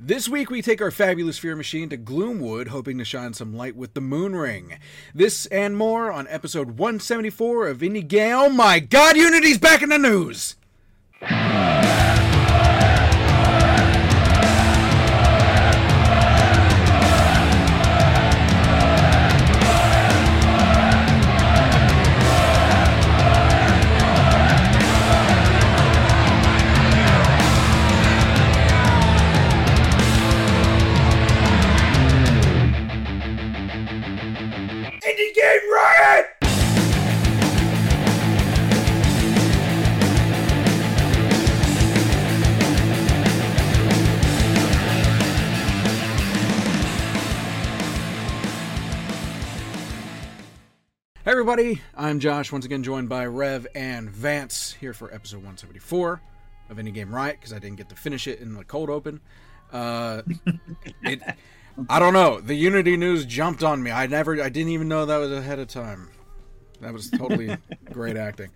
This week we take our fabulous fear machine to Gloomwood, hoping to shine some light with the Moonring. This and more on episode 174 of Indie Game. Oh my God, Unity's back in the news! Everybody, I'm Josh, once again joined by Rev and Vance here for episode 174 of Indie Game Riot because I didn't get to finish it in the cold open. Uh, it, I don't know. The Unity news jumped on me. I never, I didn't even know that was ahead of time. That was totally great acting.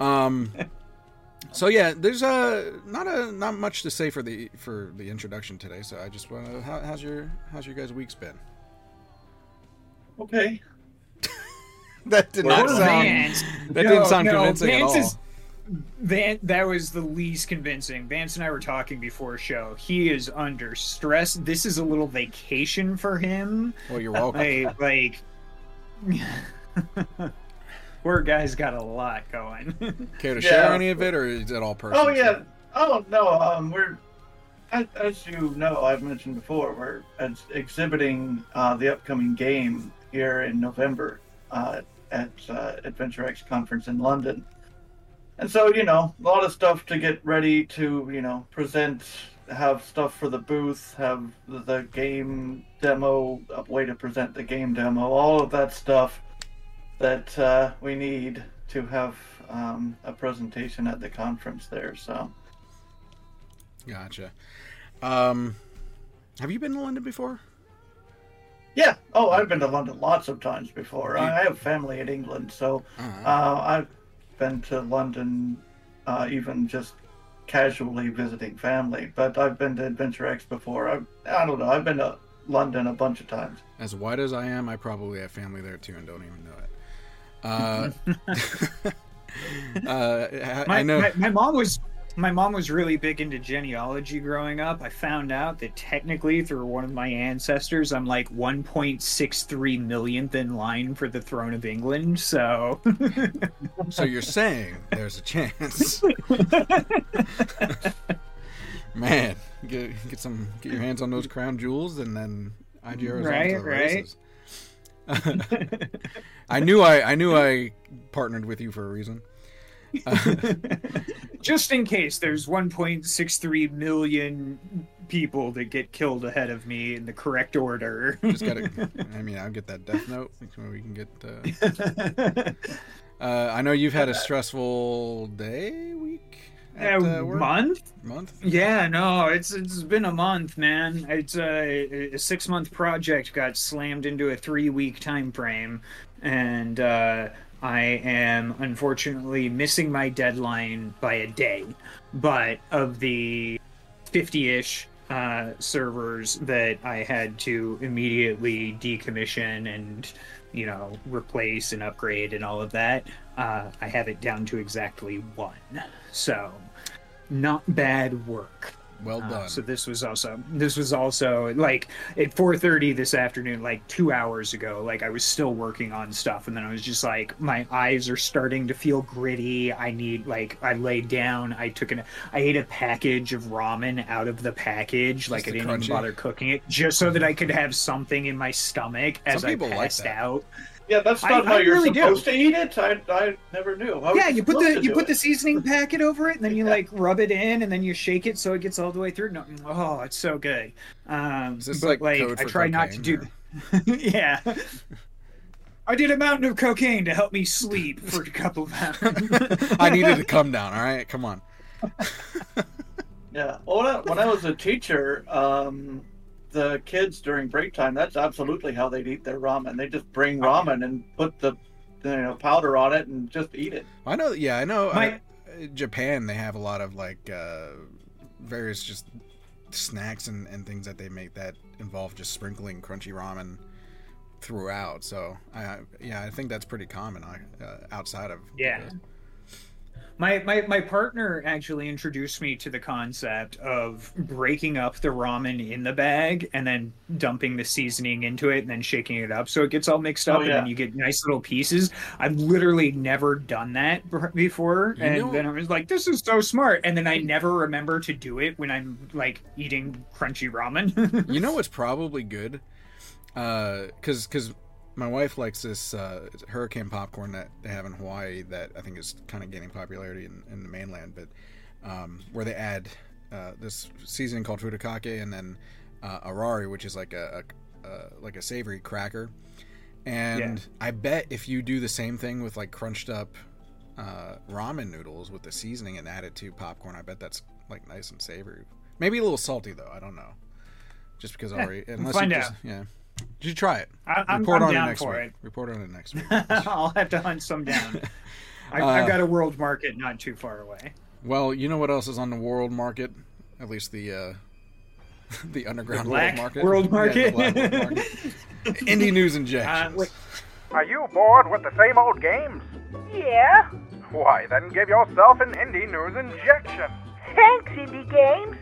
Um, so yeah, there's uh not a not much to say for the for the introduction today. So I just want to, how, how's your how's your guys' weeks been? Okay. That did not sound. Vance. That No, didn't sound no, convincing Vance at all. is- Van, that was the least convincing. Vance and I were talking before show. He is under stress. This is a little vacation for him. Well, you're welcome. Like, like, poor guy's got a lot going. Care to Yeah. share any of it, or is it all personal? Oh yeah. Oh no. Um, we're as, as you know, I've mentioned before, we're ex- exhibiting uh, the upcoming game here in November uh, at uh, Adventure X conference in London. And so, you know, a lot of stuff to get ready to, you know, present, have stuff for the booth, have the, game demo, a way to present the game demo, all of that stuff that uh, we need to have um, a presentation at the conference there. So, Gotcha. Um, have you been to London before? Yeah. Oh, I've been to London lots of times before. I I have family in England, so Uh, uh, I've been to London uh, even just casually visiting family. But I've been to Adventure X before. I, I don't know. I've been to London a bunch of times. as white as I am, I probably have family there too and don't even know it. Uh, uh, I, my, I know. my, my mom was my mom was really big into genealogy growing up. I found out that technically through one of my ancestors, I'm like 1.63 millionth in line for the throne of England. So So you're saying there's a chance, man? Get get some, get your hands on those crown jewels, and then IGR is Right, off to the right. I knew I I knew I partnered with you for a reason. just in case there's 1.63 million people that get killed ahead of me in the correct order. Just gotta. I mean, I'll get that death note. We can get. Uh, uh, I know you've had a stressful day, week, at, uh, month? month. Yeah, no, it's it's been a month, man. It's a, a six month project got slammed into a three week time frame, and uh, I am unfortunately missing my deadline by a day. But of the fifty ish uh, servers that I had to immediately decommission and you know replace and upgrade and all of that, uh, I have it down to exactly one. So not bad work. Well Uh, done. so this was also this was also like at 4:30 this afternoon, like two hours ago. Like I was still working on stuff, and then I was just like, my eyes are starting to feel gritty. I need like I laid down. I took an I ate a package of ramen out of the package. like I didn't even bother cooking it, just so that I could have something in my stomach as I people like passed out. Yeah, that's I- not how I you're really do. supposed to eat it. I, I never knew. How yeah, you put the you put it? the seasoning packet over it, and then you like rub it in, and then you shake it so it gets all the way through. No, oh, it's so good. Um, Is this but like like, code I try not to do. cocaine, yeah. I did a mountain of cocaine to help me sleep for a couple of hours. I needed to come down. All right, come on. Yeah. Well, when I, when I was a teacher, um, the kids during break time, that's absolutely how they'd eat their ramen. They just bring ramen and put the you know powder on it and just eat it. I know. Yeah, I know. My- uh, Japan, they have a lot of like uh, various just snacks and, and things that they make that involve just sprinkling crunchy ramen throughout. So I yeah, I think that's pretty common uh, outside of yeah. My, my my partner actually introduced me to the concept of breaking up the ramen in the bag and then dumping the seasoning into it and then shaking it up so it gets all mixed up oh, yeah. and then you get nice little pieces. I've literally never done that before, you and know, then I was like, "This is so smart," and then I never remember to do it when I'm like eating crunchy ramen. you know what's probably good, because uh, because my wife likes this uh, hurricane popcorn that they have in Hawaii that I think is kind of gaining popularity in, in the mainland, but um, where they add uh, this seasoning called furikake and then uh, arare, which is like a, a uh, like a savory cracker. And yeah. I bet if you do the same thing with like crunched up uh, ramen noodles with the seasoning and add it to popcorn, I bet that's like nice and savory. Maybe a little salty though. I don't know. Just because yeah, already, unless find you just, out. yeah. Did you try it? I, am Report I'm on down it next for week. it. Report on it next week. I'll have to hunt some down. I, uh, I've got a world market not too far away. Well, you know what else is on the world market? At least the uh, the underground the world market. World market. Yeah, world market. Indie news injections. Uh, Are you bored with the same old games? Yeah. Why, then give yourself an indie news injection. Thanks, Indie Games.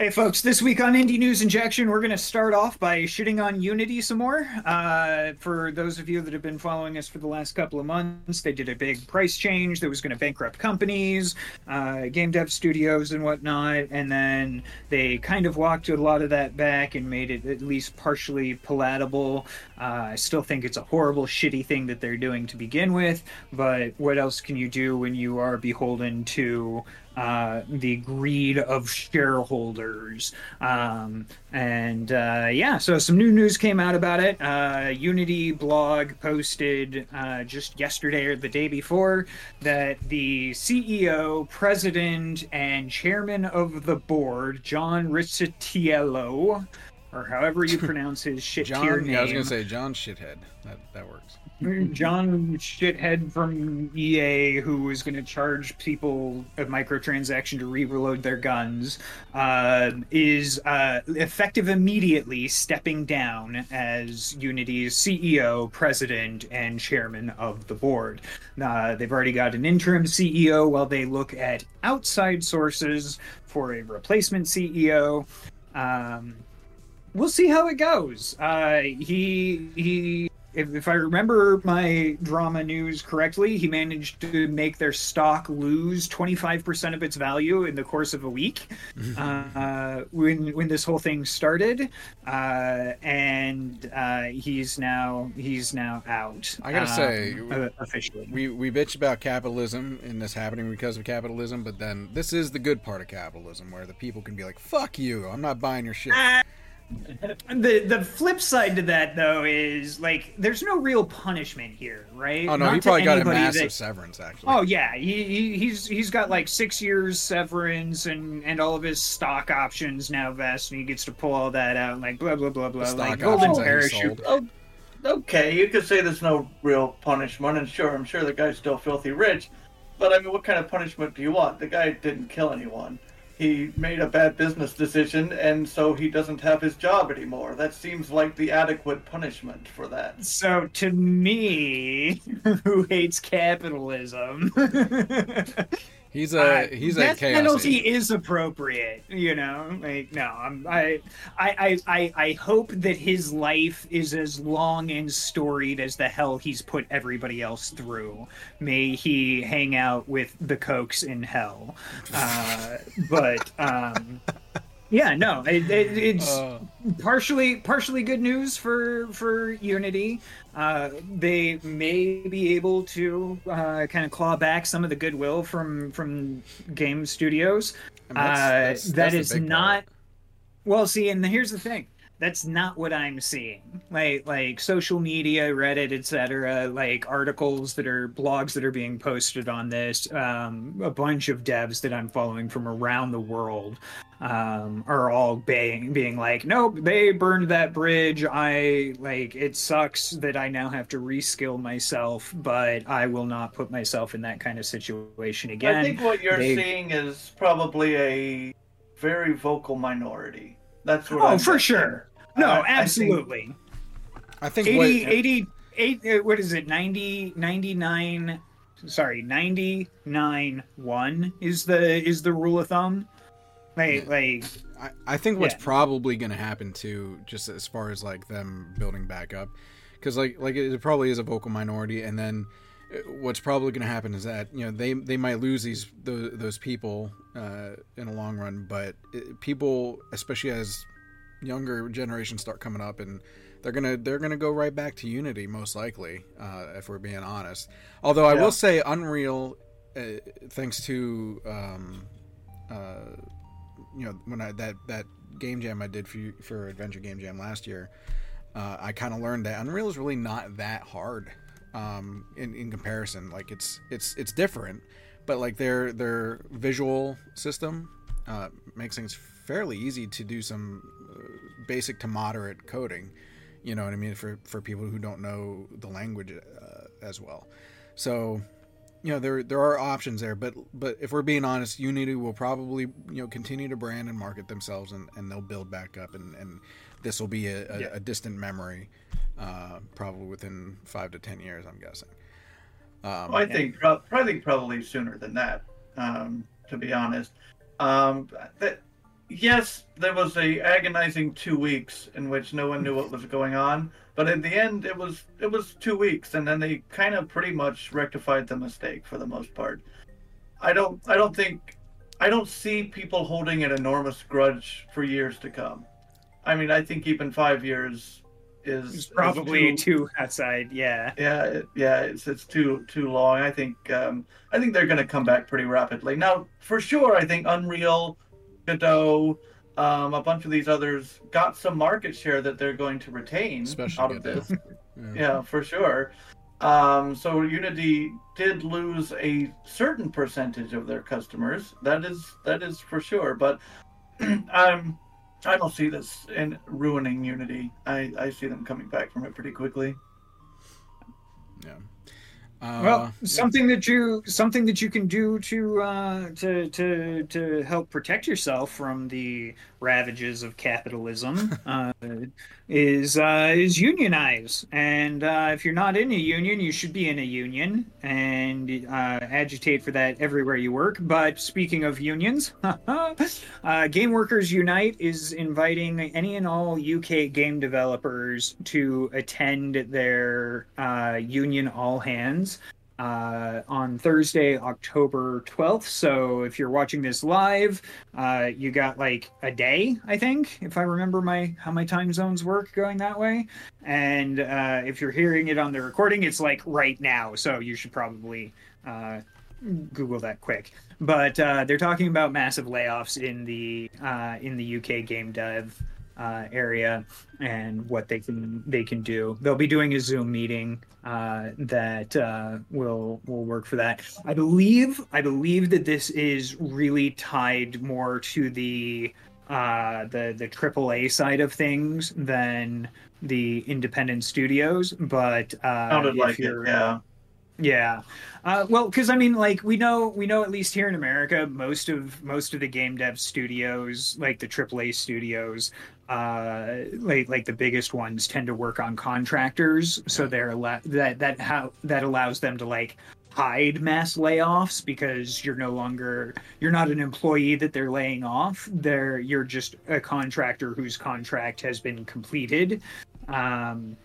Hey, folks, this week on Indie News Injection, we're going to start off by shitting on Unity some more. Uh, for those of you that have been following us for the last couple of months, they did a big price change that was going to bankrupt companies, uh, game dev studios, and whatnot. And then they kind of walked a lot of that back and made it at least partially palatable. Uh, I still think it's a horrible, shitty thing that they're doing to begin with, but what else can you do when you are beholden to uh, the greed of shareholders. Um, and uh, yeah, so some new news came out about it. Uh, Unity blog posted uh, just yesterday or the day before that the CEO, president, and chairman of the board, John Riccitiello, or however you pronounce his shit John, name. Yeah, I was gonna say John Shithead. That that works. John shithead from EA who was going to charge people a microtransaction to reload their guns uh, is uh, effective immediately stepping down as Unity's CEO, president, and chairman of the board. Uh, they've already got an interim CEO while they look at outside sources for a replacement CEO. Um, we'll see how it goes. Uh, he he if, if I remember my drama news correctly, he managed to make their stock lose 25% of its value in the course of a week mm-hmm. uh, when when this whole thing started, uh, and uh, he's now he's now out. I gotta say, um, officially, we we bitch about capitalism and this happening because of capitalism, but then this is the good part of capitalism, where the people can be like, "Fuck you, I'm not buying your shit." The the flip side to that though is like there's no real punishment here, right? Oh no, Not he probably got a massive that... severance actually. Oh yeah, he, he, he's he's got like six years severance and and all of his stock options now vest, and he gets to pull all that out, like blah blah blah blah, like golden parachute. Oh, okay, you could say there's no real punishment, and sure, I'm sure the guy's still filthy rich, but I mean, what kind of punishment do you want? The guy didn't kill anyone he made a bad business decision and so he doesn't have his job anymore. That seems like the adequate punishment for that. So to me, who hates capitalism, He's a uh, he's a penalty is appropriate, you know. Like no, I'm I, I I I hope that his life is as long and storied as the hell he's put everybody else through. May he hang out with the cokes in hell. Uh, but um, yeah, no, it, it, it's uh. partially partially good news for for Unity. Uh, they may be able to uh, kind of claw back some of the goodwill from from game studios. I mean, that's, uh, that's, that is not. Well, see, and here's the thing: that's not what I'm seeing. Like like social media, Reddit, etc. Like articles that are blogs that are being posted on this. Um, a bunch of devs that I'm following from around the world um, are all being being like, nope, they burned that bridge. I like it sucks that I now have to reskill myself, but I will not put myself in that kind of situation again. I think what you're They- seeing is probably a very vocal minority. That's what. Oh, I'm for thinking. sure. No, I- I think- absolutely. I think 80, what, 80, eight, uh, what is it? 90, 99, sorry, 99, 1 is the, is the rule of thumb. Like, like, I, I think what's Yeah. probably going to happen too, just as far as like them building back up, because like like it probably is a vocal minority, and then uh, what's probably going to happen is that you know they they might lose these those, those people uh, in the long run, but it, people, especially as younger generations start coming up and they're gonna they're gonna go right back to unity most likely uh, if we're being honest although i Yeah. will say unreal uh, thanks to um, uh, you know when I that that game jam I did for for Adventure Game Jam last year, uh, I kind of learned that Unreal is really not that hard um, in in comparison. Like it's it's it's different, but like their their visual system uh, makes things fairly easy to do some uh, basic to moderate coding. You know what I mean for for people who don't know the language uh, as well. So you know there there are options there but but if we're being honest unity will probably you know continue to brand and market themselves and, and they'll build back up and and this will be a, a, Yeah. a distant memory uh probably within five to ten years i'm guessing um, Well, I think pro- I think probably sooner than that. Um, to be honest, um, that yes, there was a agonizing two weeks in which no one knew what was going on, but in the end, it was it was two weeks, and then they kind of pretty much rectified the mistake for the most part. I don't I don't think I don't see people holding an enormous grudge for years to come. I mean, I think even five years is it's is probably too- too outside. Yeah. yeah, it- yeah, it's it's too too long. I think um, I think they're going to come back pretty rapidly. Now, for sure, I think Unreal, Godot, um, a bunch of these others got some market share that they're going to retain Especially out of Godot. this. yeah. Yeah, for sure. Um, so Unity did lose a certain percentage of their customers. That is that is for sure. But um, I don't see this in ruining Unity. I, I see them coming back from it pretty quickly. yeah. Uh, well, something that you something that you can do to uh, to to to help protect yourself from the ravages of capitalism uh, is uh, is unionize. And uh, if you're not in a union, you should be in a union and uh, agitate for that everywhere you work. But speaking of unions, uh, Game Workers Unite is inviting any and all UK game developers to attend their uh, union all hands uh, on Thursday, October 12th. So if you're watching this live, uh, you got like a day, I think, if I remember my how my time zones work going that way. And uh, if you're hearing it on the recording, it's like right now. So you should probably uh, Google that quick. But uh, they're talking about massive layoffs in the uh, in the UK game dev uh, area and what they can they can do. They'll be doing a Zoom meeting uh, that uh, will will work for that. I believe I believe that this is really tied more to the uh, the the AAA side of things than the independent studios. But uh, Sounded if like it, you're yeah. Yeah. Uh, well, because I mean, like we know, we know at least here in America, most of most of the game dev studios, like the AAA studios, uh, like like the biggest ones, tend to work on contractors, so they're that that how that allows them to like hide mass layoffs because you're no longer you're not an employee that they're laying off. They're you're just a contractor whose contract has been completed. Um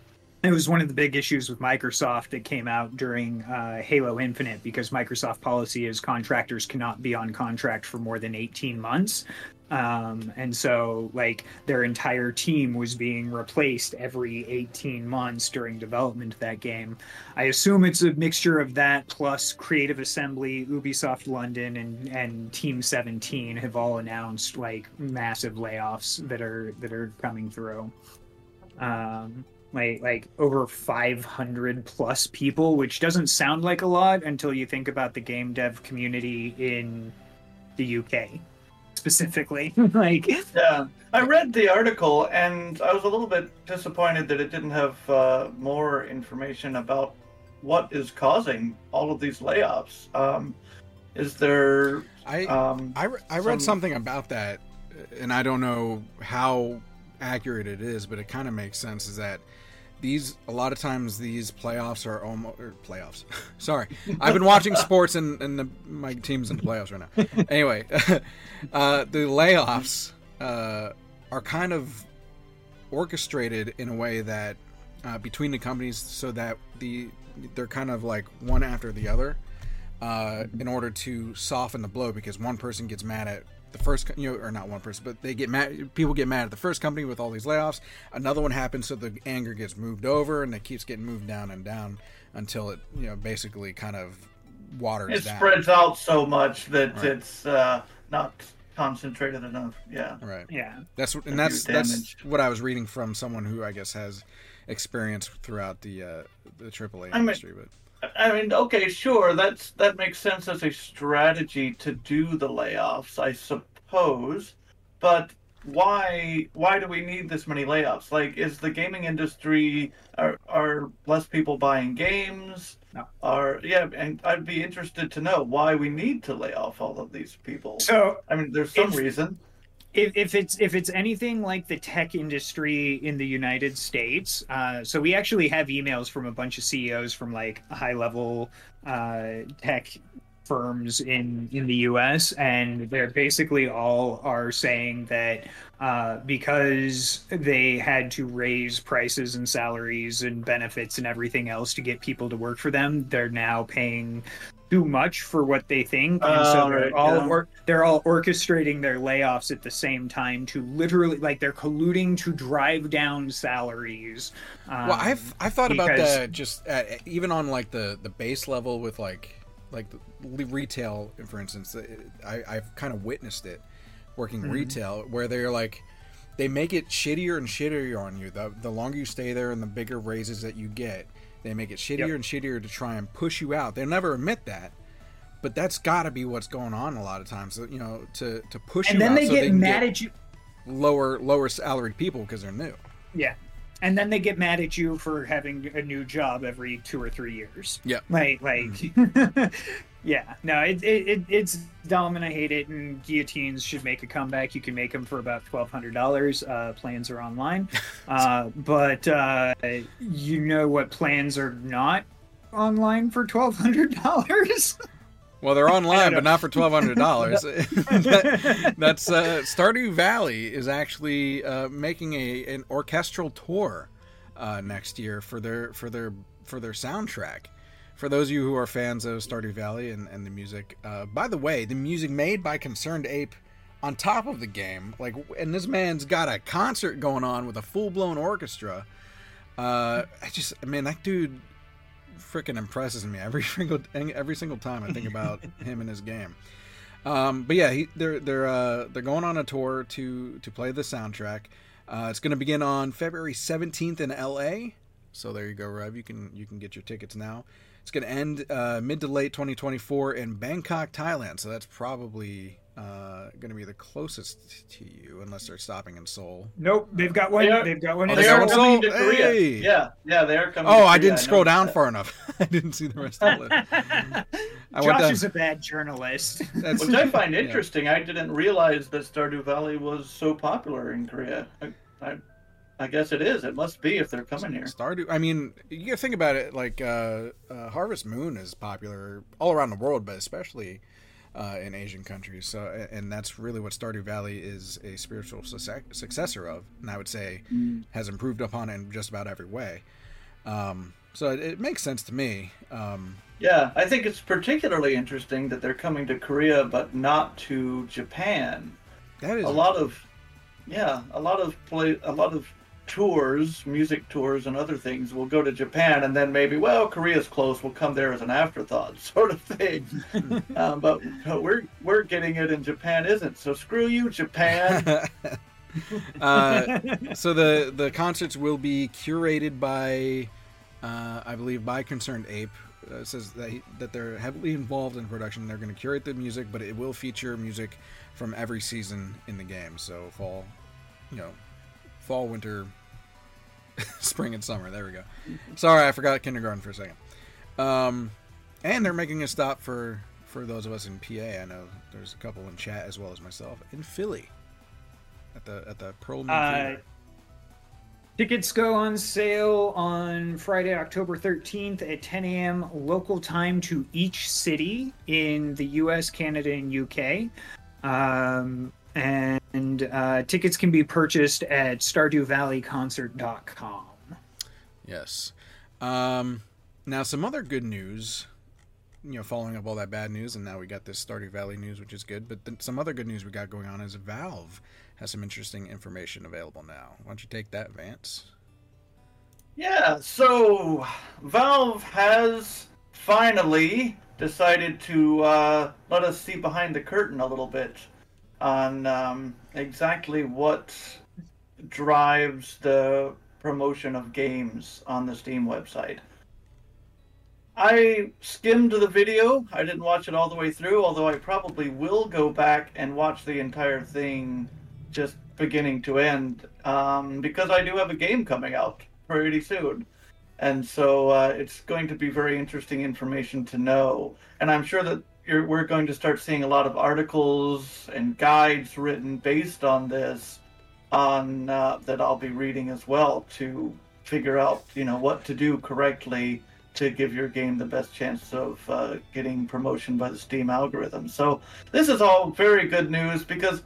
it was one of the big issues with Microsoft that came out during uh, Halo Infinite because Microsoft policy is contractors cannot be on contract for more than 18 months. Um, and so, like, their entire team was being replaced every 18 months during development of that game. I assume it's a mixture of that plus Creative Assembly, Ubisoft London, and, and Team 17 have all announced like massive layoffs that are that are coming through. Um, like like over 500 plus people, which doesn't sound like a lot until you think about the game dev community in the UK specifically. like Yeah, I read the article and I was a little bit disappointed that it didn't have uh, more information about what is causing all of these layoffs. Um, is there? I Um, I, re- I read some- something about that, and I don't know how accurate it is, but it kind of makes sense. Is that these a lot of times these playoffs are almost or playoffs. Sorry, I've been watching sports and, and the, my team's in the playoffs right now. Anyway, uh, the layoffs uh, are kind of orchestrated in a way that uh, between the companies, so that the they're kind of like one after the other uh, in order to soften the blow because one person gets mad at the first you know or not one person but they get mad people get mad at the first company with all these layoffs another one happens so the anger gets moved over and it keeps getting moved down and down until it you know basically kind of waters it down spreads out so much that Right. it's uh, not concentrated enough. Yeah. right yeah. that's what and that's that's what i was reading from someone who i guess has experience throughout the uh the aaa I mean- industry but I mean, okay, sure, that's that makes sense as a strategy to do the layoffs, I suppose. But why why do we need this many layoffs? Like, is the gaming industry are are less people buying games? No. Are yeah, and I'd be interested to know why we need to lay off all of these people. So I mean, there's some reason. If, if it's if it's anything like the tech industry in the United States, uh, so we actually have emails from a bunch of CEOs from like high level uh, tech firms in in the U.S. and they're basically all are saying that uh, because they had to raise prices and salaries and benefits and everything else to get people to work for them, they're now paying too much for what they think, and so Oh, they're right, all yeah. or, they're all orchestrating their layoffs at the same time to literally like they're colluding to drive down salaries. Um, Well, I've I've thought about because- that just at, even on like the the base level with like like the retail, for instance. I I've kind of witnessed it working Mhm. retail where they're like they make it shittier and shittier on you. The the longer you stay there and the bigger raises that you get, they make it shittier Yep. and shittier to try and push you out. They'll never admit that. But that's got to be what's going on a lot of times, you know, to to push and you then out they so get they mad get at you. lower lower salaried people because they're new. Yeah. And then they get mad at you for having a new job every two or three years. Yep. Like, like, mm-hmm. yeah. No, it, it, it it's dumb and I hate it. And guillotines should make a comeback. You can make them for about twelve hundred dollars. Uh, plans are online, uh, but uh, you know what plans are not online for twelve hundred dollars. Well, they're online, but not for twelve hundred dollars. that's uh, Stardew Valley is actually uh, making a an orchestral tour uh, next year for their for their for their soundtrack. For those of you who are fans of Stardew Valley and, and the music, uh, by the way, the music made by ConcernedApe on top of the game, like, and this man's got a concert going on with a full blown orchestra. Uh, I just, man, that dude freaking impresses me every single every single time I think about him and his game. Um, but yeah, he, they're they're uh, they're going on a tour to to play the soundtrack. Uh, it's going to begin on February 17th in LA. So there you go, Rev. You can you can get your tickets now. It's going to end uh, mid to late 2024 in Bangkok, Thailand. So that's probably uh, going to be the closest to you, unless they're stopping in Seoul. Nope, they've got one. They are- They've got one. Oh, in they They got are one coming to? Korea. Hey! Yeah, yeah, they are coming. Oh, to I didn't scroll noticed down that. far enough. I didn't see the rest of the list. I Josh is a bad journalist. That's, Which I find yeah. interesting. I didn't realize that Stardew Valley was so popular in Korea. I, I, I guess it is. It must be if they're coming here. Stardew. I mean, you gotta think about it. Like uh, uh, Harvest Moon is popular all around the world, but especially uh, in Asian countries. So, and that's really what Stardew Valley is a spiritual succe- successor of, and I would say has improved upon it in just about every way. Um, so it, it makes sense to me. Um, Yeah, I think it's particularly interesting that they're coming to Korea but not to Japan. that is a lot of yeah a lot of play a lot of tours music tours and other things We'll go to japan and then maybe well korea's close we'll come there as an afterthought sort of thing um, but, but we're we're getting it and japan isn't so screw you japan uh, so the the concerts will be curated by, uh, I believe, by ConcernedApe. Uh, says that he, that they're heavily involved in production. They're going to curate the music, but it will feature music from every season in the game. So fall, you know, fall, winter, spring, and summer. There we go. Sorry, I forgot kindergarten for a second. Um, and they're making a stop for for those of us in PA. I know there's a couple in chat as well as myself in Philly at the at the Pearl Moon Uh. Tickets go on sale on Friday, October 13th at 10 a.m. local time to each city in the US, Canada, and UK. Um, and uh, tickets can be purchased at StardewValleyConcert.com. Yes. Um, now some other good news. You know, following up all that bad news, and now we got this Stardew Valley news, which is good. But then some other good news we got going on is Valve has some interesting information available now. Why don't you take that, Vance? yeah so valve has finally decided to uh, let us see behind the curtain a little bit on um, exactly what drives the promotion of games on the Steam website. I skimmed the video. I didn't watch it all the way through, although I probably will go back and watch the entire thing just beginning to end um, because I do have a game coming out pretty soon. And so uh, it's going to be very interesting information to know. And I'm sure that we're going to start seeing a lot of articles and guides written based on this on uh, that I'll be reading as well to figure out you know what to do correctly to give your game the best chance of uh, getting promotion by the Steam algorithm. So this is all very good news because,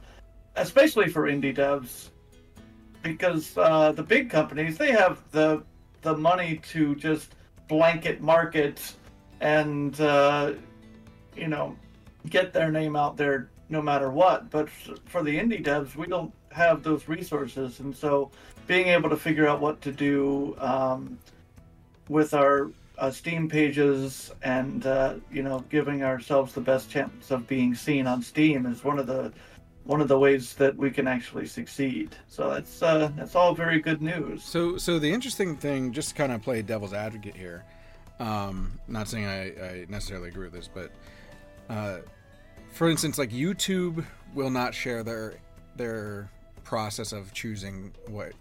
especially for indie devs, because uh, the big companies they have the the money to just blanket market and uh, you know get their name out there no matter what. But for the indie devs, we don't have those resources, and so being able to figure out what to do um, with our uh, Steam pages and uh, you know giving ourselves the best chance of being seen on Steam is one of the one of the ways that we can actually succeed. So that's uh, that's all very good news. So, so the interesting thing, just to kind of play devil's advocate here, um, not saying I, I necessarily agree with this, but uh, for instance, like YouTube will not share their their process of choosing what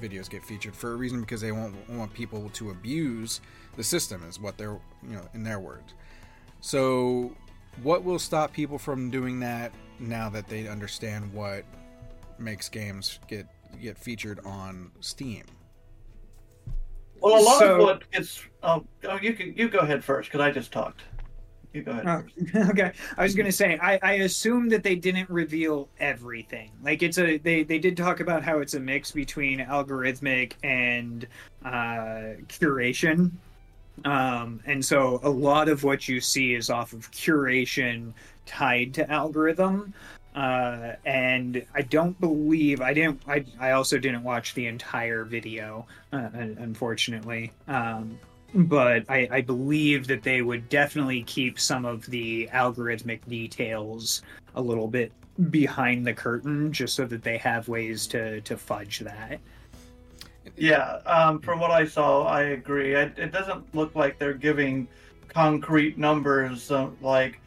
videos get featured for a reason because they won't want people to abuse the system, is what they're you know in their words. So, what will stop people from doing that now that they understand what makes games get get featured on Steam? Well, a lot So- of what gets oh, oh you can you go ahead first because I just talked. You go ahead. Oh, okay. I was gonna say I, I assume that they didn't reveal everything. Like it's a they they did talk about how it's a mix between algorithmic and uh, curation. Um, and so a lot of what you see is off of curation tied to algorithm. Uh, and I don't believe I didn't. I I also didn't watch the entire video, uh, unfortunately. Um, but I, I believe that they would definitely keep some of the algorithmic details a little bit behind the curtain, just so that they have ways to to fudge that. Yeah, um, from what I saw, I agree. It, it doesn't look like they're giving concrete numbers uh, like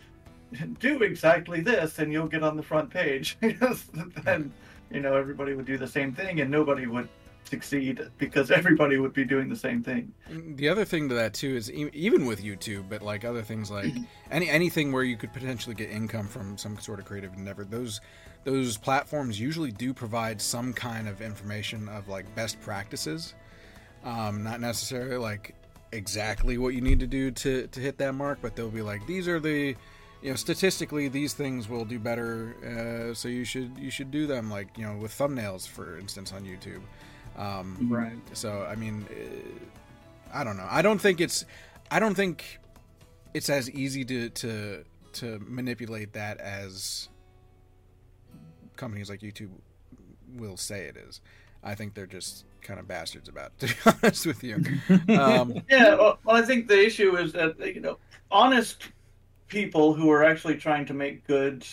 do exactly this and you'll get on the front page. Then, you know, everybody would do the same thing and nobody would succeed because everybody would be doing the same thing. The other thing to that too is e- even with YouTube, but like other things like any anything where you could potentially get income from some sort of creative endeavor, those those platforms usually do provide some kind of information of like best practices. Um, not necessarily like exactly what you need to do to to hit that mark, but they'll be like these are the you know statistically these things will do better, uh, so you should you should do them like you know with thumbnails for instance on YouTube. Um, Right. so I mean, uh, I don't know. I don't think it's. I don't think it's as easy to to to manipulate that as companies like YouTube will say it is. I think they're just kind of bastards about it, to be honest with you. Um, Yeah, well, well, I think the issue is that you know, honest people who are actually trying to make good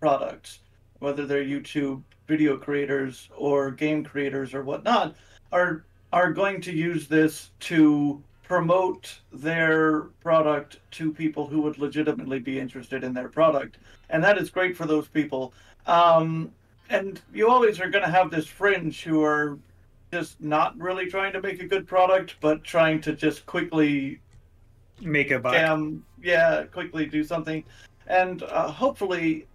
products, whether they're YouTube video creators or game creators or whatnot, are are going to use this to promote their product to people who would legitimately be interested in their product, and that is great for those people. Um, and you always are going to have this fringe who are just not really trying to make a good product, but trying to just quickly Make a buck. yeah, quickly do something, and uh, hopefully,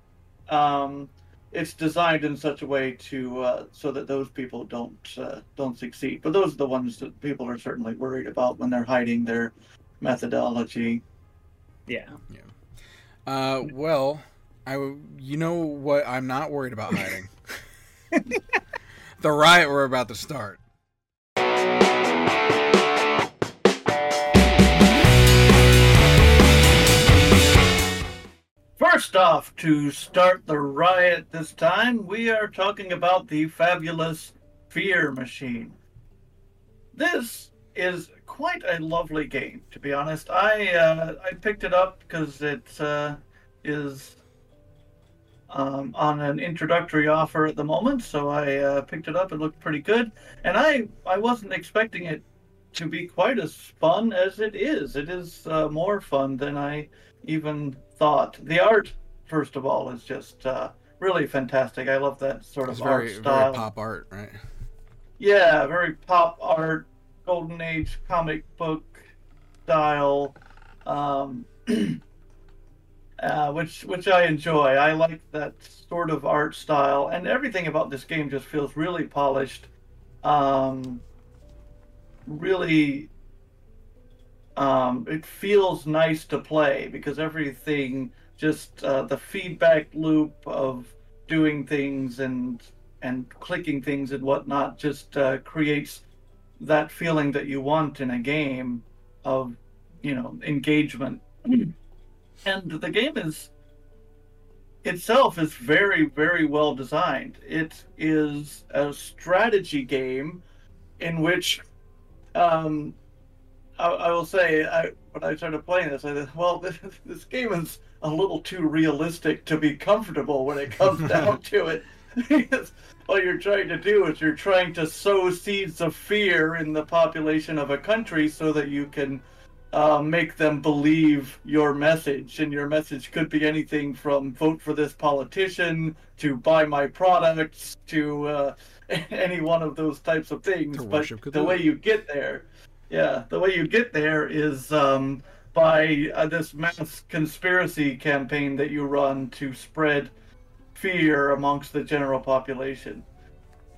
um, it's designed in such a way to uh, so that those people don't uh, don't succeed. But those are the ones that people are certainly worried about when they're hiding their methodology. Yeah. Yeah. Uh, well, I you know what I'm not worried about hiding. the riot we're about to start. First off, to start the riot this time, we are talking about the fabulous Fear Machine. This is quite a lovely game, to be honest. I uh, I picked it up because it uh, is um, on an introductory offer at the moment, so I uh, picked it up. It looked pretty good, and I I wasn't expecting it to be quite as fun as it is. It is uh, more fun than I even thought. The art, first of all, is just uh, really fantastic. I love that sort It's of very art style. very pop art, right? Yeah, very pop art, golden age comic book style, um, uh, which which I enjoy. I like that sort of art style, and everything about this game just feels really polished, um, really. Um, it feels nice to play because everything just uh, the feedback loop of doing things and and clicking things and whatnot just uh, creates that feeling that you want in a game of you know engagement. And the game is itself is very very well designed. It is a strategy game in which um i, I will say i when i started playing this i thought well this, this game is a little too realistic to be comfortable when it comes down to it because what you're trying to do is you're trying to sow seeds of fear in the population of a country so that you can uh, make them believe your message. And your message could be anything from vote for this politician to buy my products to uh, any one of those types of things. To but the way you get there, yeah, the way you get there is um, by uh, this mass conspiracy campaign that you run to spread fear amongst the general population.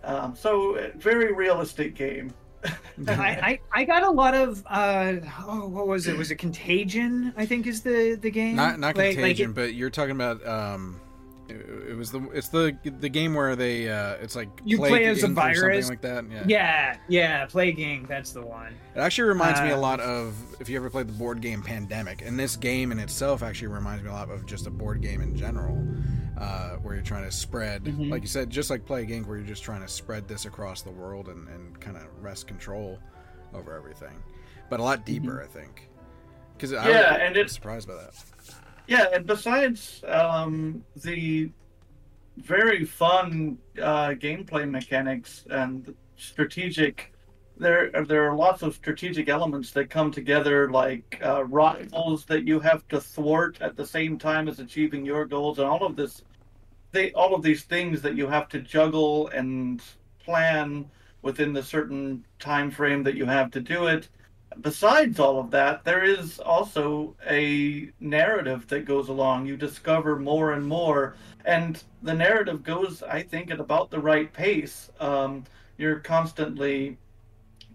Um, so, uh, very realistic game. I, I, I got a lot of uh oh what was it was it Contagion I think is the the game not not Like- like contagion, it- but you're talking about um, it, it was the it's the the game where they uh, it's like You play as a virus. something like that. Yeah. yeah yeah Plague Inc. that's the one It actually reminds me a Uh, lot of if you ever played the board game Pandemic, and this game in itself actually reminds me a lot of just a board game in general, uh, where you're trying to spread, Mhm. like you said, just like Plague Inc., where you're just trying to spread this across the world and, and kind of wrest control over everything, but a lot deeper, I think. Because I Yeah, was, and I it- was surprised by that. Yeah, and besides um, the very fun uh, gameplay mechanics and strategic, there there are lots of strategic elements that come together, like uh, rivals that you have to thwart at the same time as achieving your goals, and all of this, they all of these things that you have to juggle and plan within the certain time frame that you have to do it besides all of that, there is also a narrative that goes along. You discover more and more, and the narrative goes, I think, at about the right pace. Um, you're constantly,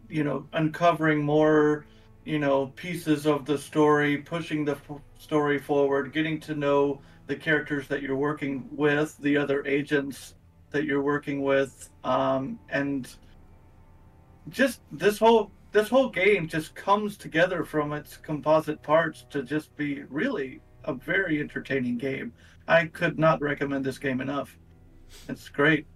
you know, uncovering more, you know, pieces of the story, pushing the f- story forward, getting to know the characters that you're working with, the other agents that you're working with, um, and just this whole this whole game just comes together from its composite parts to just be really a very entertaining game. I could not recommend this game enough. It's great.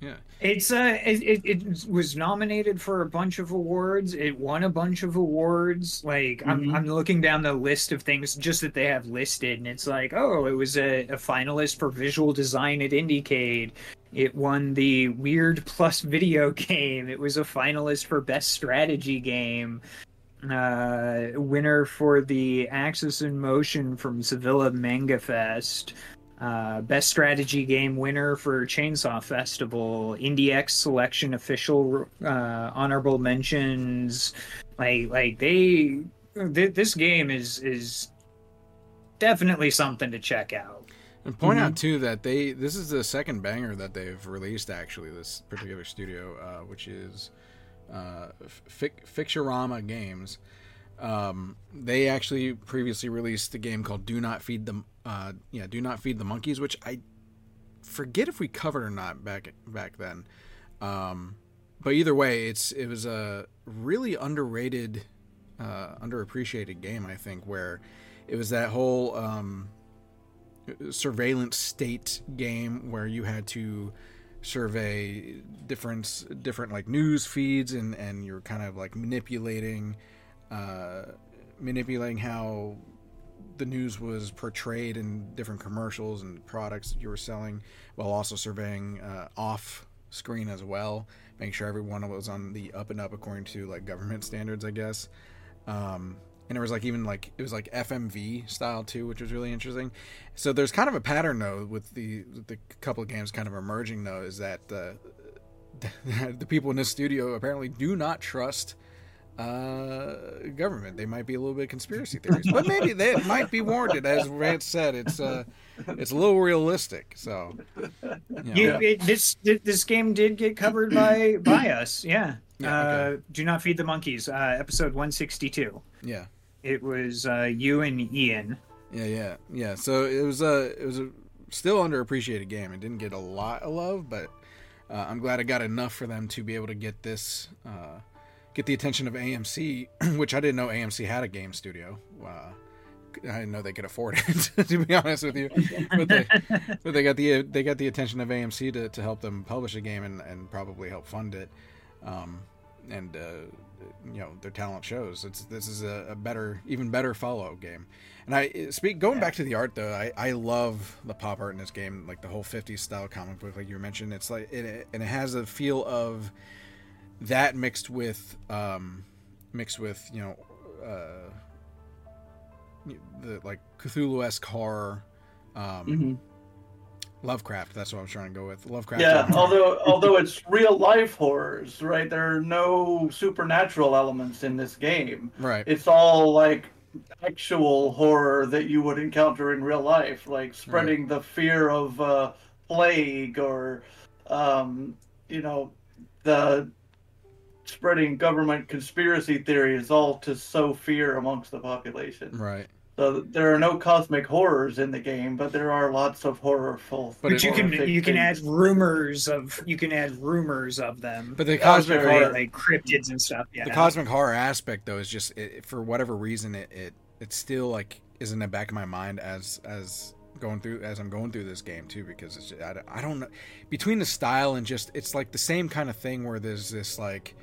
Yeah. It's uh, it, it, it was nominated for a bunch of awards. It won a bunch of awards. Like I'm Mhm. I'm looking down the list of things just that they have listed, and it's like, oh, it was a, a finalist for visual design at IndieCade. It won the Weird Plus video game. It was a finalist for best strategy game. Uh, winner for the Axis in Motion from Sevilla Manga Fest. Uh, best strategy game winner for Chainsaw Festival, IndieX selection official uh, honorable mentions. Like like they, th- this game is is definitely something to check out. And point Mm-hmm. out too that they this is the second banger that they've released actually this particular studio, uh, which is uh, Fic- Games. Um, they actually previously released a game called Do Not Feed the uh, yeah Do Not Feed the Monkeys, which I forget if we covered or not back back then. Um, but either way, it's it was a really underrated, uh, underappreciated game. I think where it was that whole um, surveillance state game where you had to survey different different like news feeds and and you're kind of like manipulating uh manipulating how the news was portrayed in different commercials and products that you were selling while also surveying uh, off screen as well making sure everyone was on the up and up according to like government standards i guess. Um and it was like even like it was like FMV style too, which was really interesting. So there's kind of a pattern though with the with the couple of games kind of emerging though is that uh, the people in this studio apparently do not trust uh government they might be a little bit conspiracy theories but maybe they might be warranted as Vance said it's uh it's a little realistic so you know. You, it, this this game did get covered by by us. Yeah. Yeah, uh. Do not feed the monkeys. Uh, episode one sixty two. yeah It was uh, you and Ian. Yeah, yeah, yeah. So it was a it was a still underappreciated game. It didn't get a lot of love, but uh, I'm glad I got enough for them to be able to get this uh, get the attention of AMC, which I didn't know AMC had a game studio. Uh, I didn't know they could afford it, to be honest with you. But they, but they got the they got the attention of AMC to, to help them publish a game and, and probably help fund it. Um, and uh, you know their talent shows. It's this is a, a better, even better follow game. And I speak going back to the art though. I, I love the pop art in this game, like the whole '50s style comic book, like you mentioned. It's like it, and it has a feel of that mixed with um, mixed with you know uh, the like Cthulhu esque horror. Um, Mhm. Lovecraft. That's what I'm trying to go with. Lovecraft. Yeah, although although it's real life horrors, right? There are no supernatural elements in this game. right. It's all like actual horror that you would encounter in real life, like spreading the fear of uh, plague or, um, you know, the spreading government conspiracy theories, all to sow fear amongst the population. Right. So there are no cosmic horrors in the game, but there are lots of horrorful. But But you can you can add rumors of you can add rumors of them. But the cosmic sure, right, horror, like cryptids and stuff. Yeah. the cosmic horror aspect though is just it, for whatever reason it, it it still like is in the back of my mind as as going through as I'm going through this game too because it's just, I, I don't know between the style and just it's like the same kind of thing where there's this like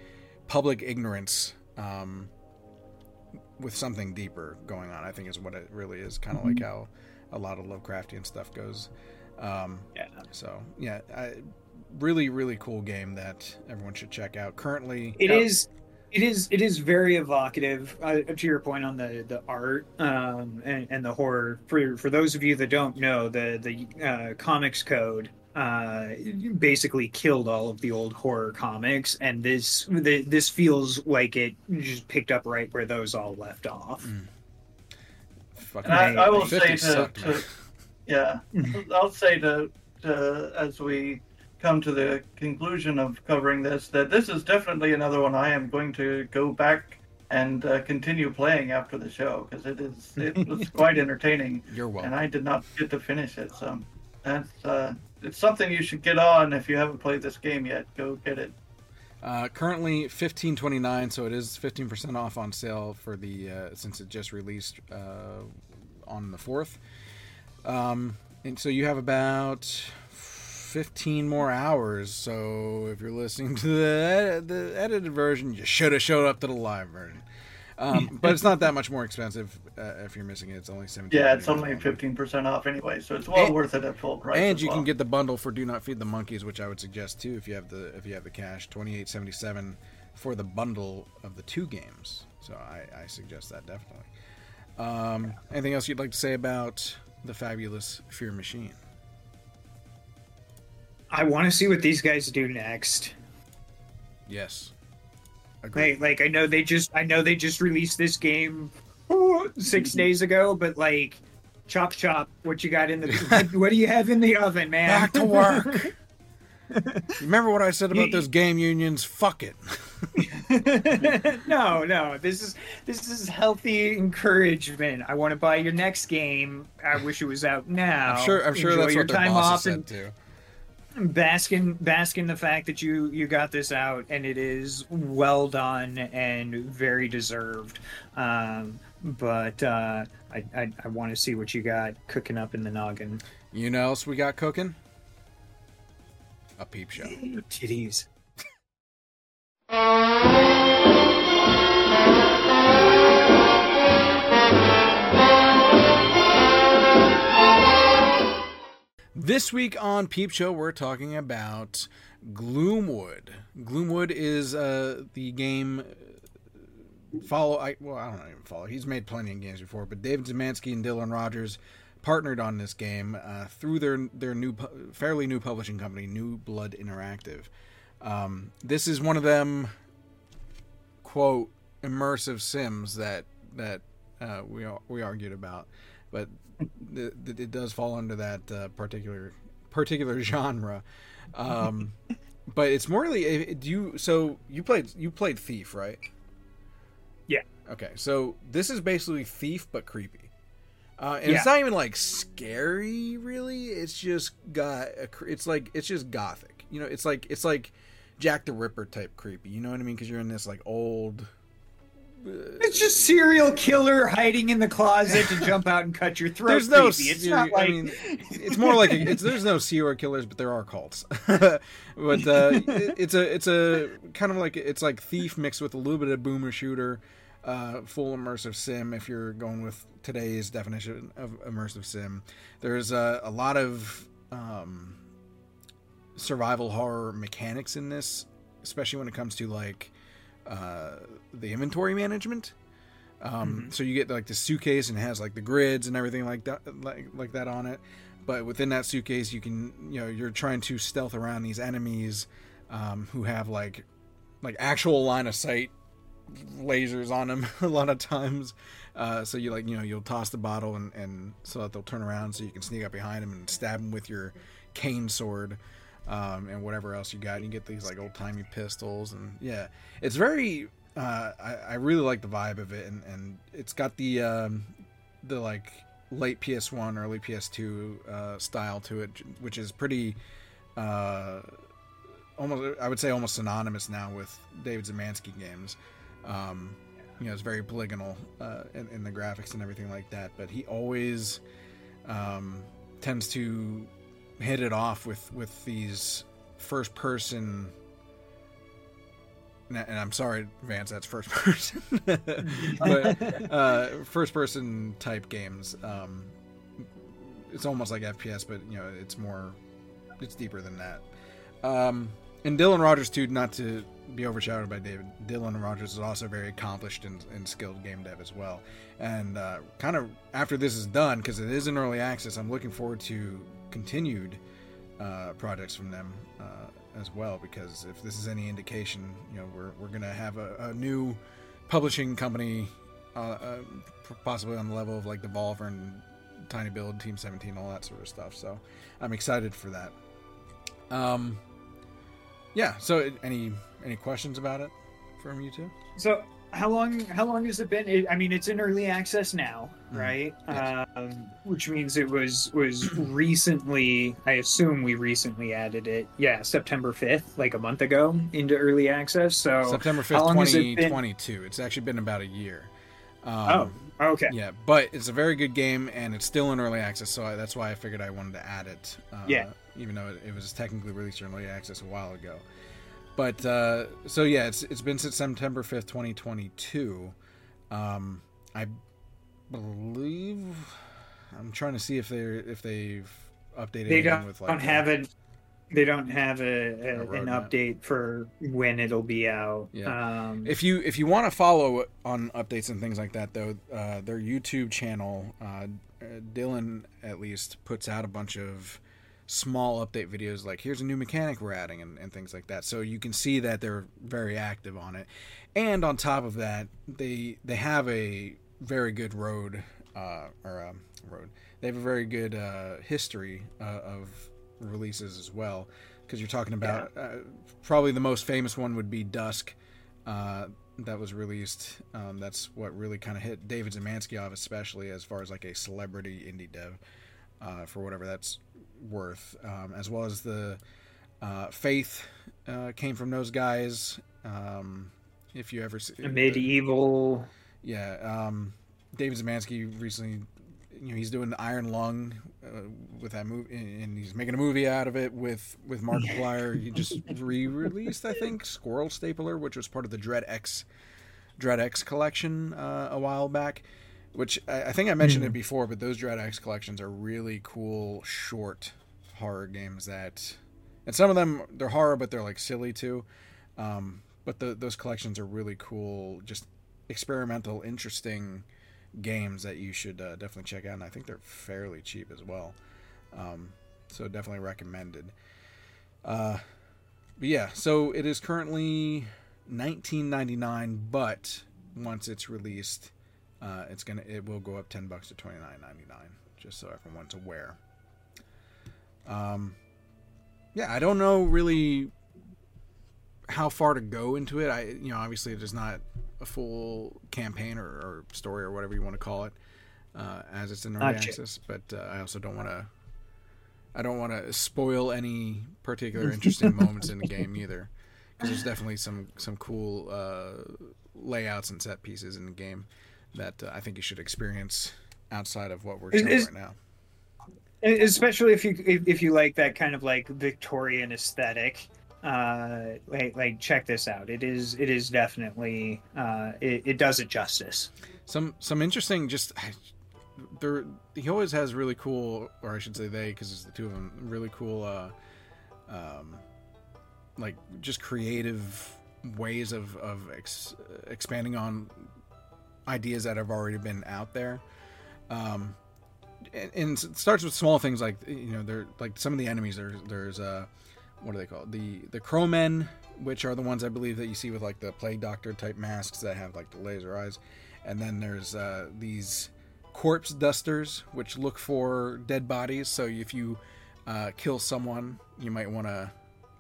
public ignorance um with something deeper going on I think is what it really is kind of like how a lot of Lovecraftian stuff goes um Yeah. so yeah I really really cool game that everyone should check out currently It is, It is. It is very evocative. Uh, to your point on the the art um, and, and the horror. For for those of you that don't know, the the uh, comics code uh, basically killed all of the old horror comics, and this the, this feels like it just picked up right where those all left off. Fucking And I, I will say to, sucked, to yeah, I'll say to, to as we come to the conclusion of covering this that this is definitely another one I am going to go back and uh, continue playing after the show because it is it was quite entertaining You're welcome. and I did not get to finish it. So that's uh, it's something you should get on if you haven't played this game yet. Go get it. Uh, currently fifteen twenty nine, so it is fifteen percent off on sale for the uh, since it just released uh, on the fourth. Um, and so you have about fifteen more hours. So if you're listening to the the edited version, you should have showed up to the live version. Um, but it's not that much more expensive uh, if you're missing it. It's only seventeen. Yeah, it's only fifteen percent off anyway, so it's well And- worth it at full price. and you well. can get the bundle for Do Not Feed the Monkeys, which I would suggest too if you have the if you have the cash, twenty eight seventy seven for the bundle of the two games. So I, I suggest that definitely. Um, anything else you'd like to say about the fabulous Fear Machine? I want to see what these guys do next. Yes, agree. Like, like I know they just, I know they just released this game six days ago, but like, chop chop, what you got in the, what, what do you have in the oven, man? Back to work. Remember what I said about those game unions? Fuck it. no, no. This is this is healthy encouragement. I want to buy your next game. I wish it was out now. I'm sure. I'm sure Enjoy that's your what their time off said and too. bask in bask in the fact that you you got this out and it is well done and very deserved. Um, but uh, I I, I want to see what you got cooking up in the noggin. You know, what else we got cooking? A peep show. Titties. This week on Peep Show, we're talking about Gloomwood. Gloomwood is uh, the game. Follow, I well, I don't even follow. He's made plenty of games before, but David Szymanski and Dillon Rogers partnered on this game uh, through their their new, fairly new publishing company, New Blood Interactive. Um, this is one of them quote immersive sims that that uh, we we argued about, but th- th- it does fall under that uh, particular particular genre. Um, but it's more eh, do you so you played you played Thief right? Yeah. Okay, so this is basically Thief but creepy. Uh, and it's not even like scary, really. It's just got a, it's like it's just gothic. You know, it's like it's like Jack the Ripper type creepy. You know what I mean? Because you're in this like old. It's just serial killer hiding in the closet to jump out and cut your throat. There's no. It's not like I mean, it's more like a, it's. There's no serial killers, but there are cults. but uh, it, it's a it's a kind of like it's like thief mixed with a little bit of boomer shooter, uh, full immersive sim. If you're going with today's definition of immersive sim, there's a, a lot of um, survival horror mechanics in this, especially when it comes to like uh, the inventory management. Um, So you get like the suitcase and it has like the grids and everything like that, like, like that on it. But within that suitcase, you can, you know, you're trying to stealth around these enemies um, who have like, like actual line of sight lasers on them a lot of times. Uh, so you like, you know, you'll toss the bottle and, and so that they'll turn around so you can sneak up behind them and stab them with your cane sword um, and whatever else you got. And you get these like old timey pistols and yeah, it's very. Uh, I, I really like the vibe of it, and, and it's got the um, the like late PS1, early PS2 uh, style to it, which is pretty. Uh, almost, I would say, almost synonymous now with David Szymanski games. Um, you know, it's very polygonal uh, in, in the graphics and everything like that. But he always um, tends to hit it off with with these first person and I'm sorry, Vance, that's first person, but uh, first person type games. Um, it's almost like FPS, but you know, it's more, it's deeper than that. Um, and Dillon Rogers too, not to be overshadowed by David. Dillon Rogers is also very accomplished and, and skilled game dev as well. And uh, kind of after this is done, because it is an early access, I'm looking forward to continued uh, projects from them uh, as well. Because if this is any indication, you know, we're we're gonna have a, a new publishing company, uh, uh, possibly on the level of like Devolver and Tiny Build, Team 17, all that sort of stuff. So I'm excited for that. Um, yeah. So any any questions about it from you two? So how long how long has it been it, i mean it's in early access now Mhm. right Yes. um, which means it was was recently i assume we recently added it yeah september 5th like a month ago into early access so September fifth, twenty twenty two. it twenty been? twenty two. It's actually been about a year. oh Um, okay Yeah, but it's a very good game, and it's still in early access, so I, that's why I figured I wanted to add it. Uh, Yeah. Even though it, it was technically released in early access a while ago. But uh, so yeah, it's it's been since September fifth, twenty twenty two. Um, I believe I'm trying to see if they're if they've updated they don't, with like don't have it they don't have a, A an update for when it'll be out Yeah. um If you if you want to follow on updates and things like that, though, uh, their YouTube channel, uh, uh, Dillon at least puts out a bunch of small update videos, like here's a new mechanic we're adding and, and things like that. So you can see that they're very active on it. And on top of that, they they have a very good road uh, or um, road. They have a very good uh, history uh, of releases as well. Because you're talking about uh, probably the most famous one would be Dusk, uh, that was released. Um, that's what really kind of hit David Szymanski off, especially as far as like a celebrity indie dev, uh, for whatever that's worth. Um, as well as the uh, Faith uh, came from those guys. Um, if you ever see medieval yeah, um, David Szymanski recently, you know, he's doing Iron Lung uh, with that movie, and he's making a movie out of it with with Markiplier. he just re-released, I think, Squirrel Stapler, which was part of the Dread X Dread X collection uh, a while back. Which I, I think I mentioned it before, but those Dread X collections are really cool, short horror games that, and some of them they're horror, but they're like silly too. Um, but the, those collections are really cool, just experimental, interesting games that you should uh, definitely check out. And I think they're fairly cheap as well, um, so definitely recommended. Uh, but yeah, so it is currently 19.99, but once it's released, uh, it's gonna it will go up 10 bucks to 29.99, just so everyone's aware. Um, yeah, I don't know really how far to go into it. I you know obviously there's not a full campaign or, or story or whatever you want to call it uh, as it's in early yet. access, but uh, I also don't want to. I don't want to spoil any particular interesting moments in the game either, because there's definitely some some cool uh, layouts and set pieces in the game that uh, I think you should experience outside of what we're showing right now. Especially if you if you like that kind of like victorian aesthetic uh like like check this out. It is it is definitely uh it, it does it justice. Some some interesting just there he always has really cool or i should say they because it's the two of them really cool uh um like just creative ways of of ex- expanding on ideas that have already been out there. Um and, and it starts with small things like you know they're like some of the enemies there's there's uh what are they called the the crowmen which are the ones i believe that you see with like the plague doctor type masks that have like the laser eyes. And then there's uh, these corpse dusters which look for dead bodies. So if you uh, kill someone you might want to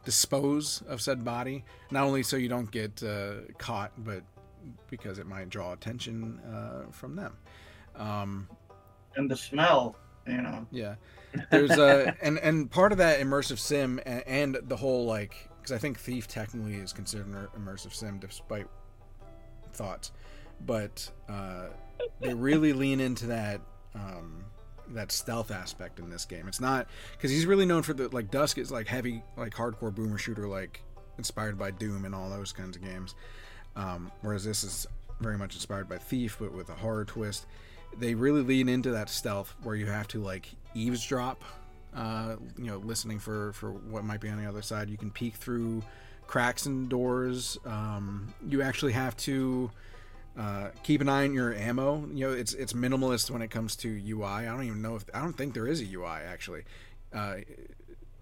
dispose of said body. Not only so you don't get uh, caught but because it might draw attention uh, from them. Um, and the smell, you know. yeah, there's a and and part of that immersive sim and, and the whole like because I think Thief technically is considered an immersive sim despite thoughts, but uh, they really lean into that um, that stealth aspect in this game. It's not because he's really known for the like Dusk is like heavy like hardcore boomer shooter like inspired by Doom and all those kinds of games, um, whereas this is very much inspired by Thief but with a horror twist they really lean into that stealth where you have to like eavesdrop uh, you know listening for for what might be on the other side. You can peek through cracks in doors. Um, you actually have to uh, keep an eye on your ammo. You know it's it's minimalist when it comes to ui i. Don't even know if i don't think there is a ui actually. Uh,